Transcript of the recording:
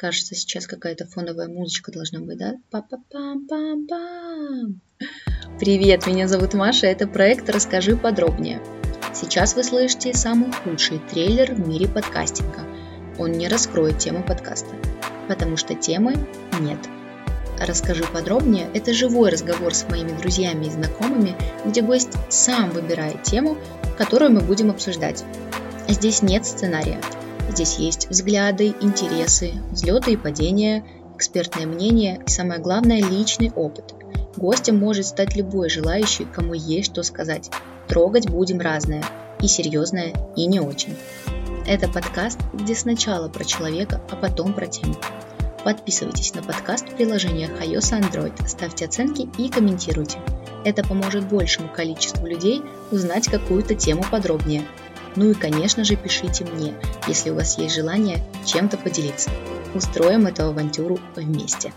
Кажется, сейчас какая-то фоновая музычка должна быть, да? Па-па-пам-пам-пам. Привет, меня зовут Маша, это проект «Расскажи подробнее». Сейчас вы слышите самый худший трейлер в мире подкастинга. Он не раскроет тему подкаста, потому что темы нет. «Расскажи подробнее» – это живой разговор с моими друзьями и знакомыми, где гость сам выбирает тему, которую мы будем обсуждать. Здесь нет сценария – Здесь есть взгляды, интересы, взлеты и падения, экспертное мнение и, самое главное, личный опыт. Гостем может стать любой желающий, кому есть что сказать. Трогать будем разное, и серьезное, и не очень. Это подкаст, где сначала про человека, а потом про тему. Подписывайтесь на подкаст в приложениях iOS и Android, ставьте оценки и комментируйте. Это поможет большему количеству людей узнать какую-то тему подробнее – ну и, конечно же, пишите мне, если у вас есть желание чем-то поделиться. Устроим эту авантюру вместе.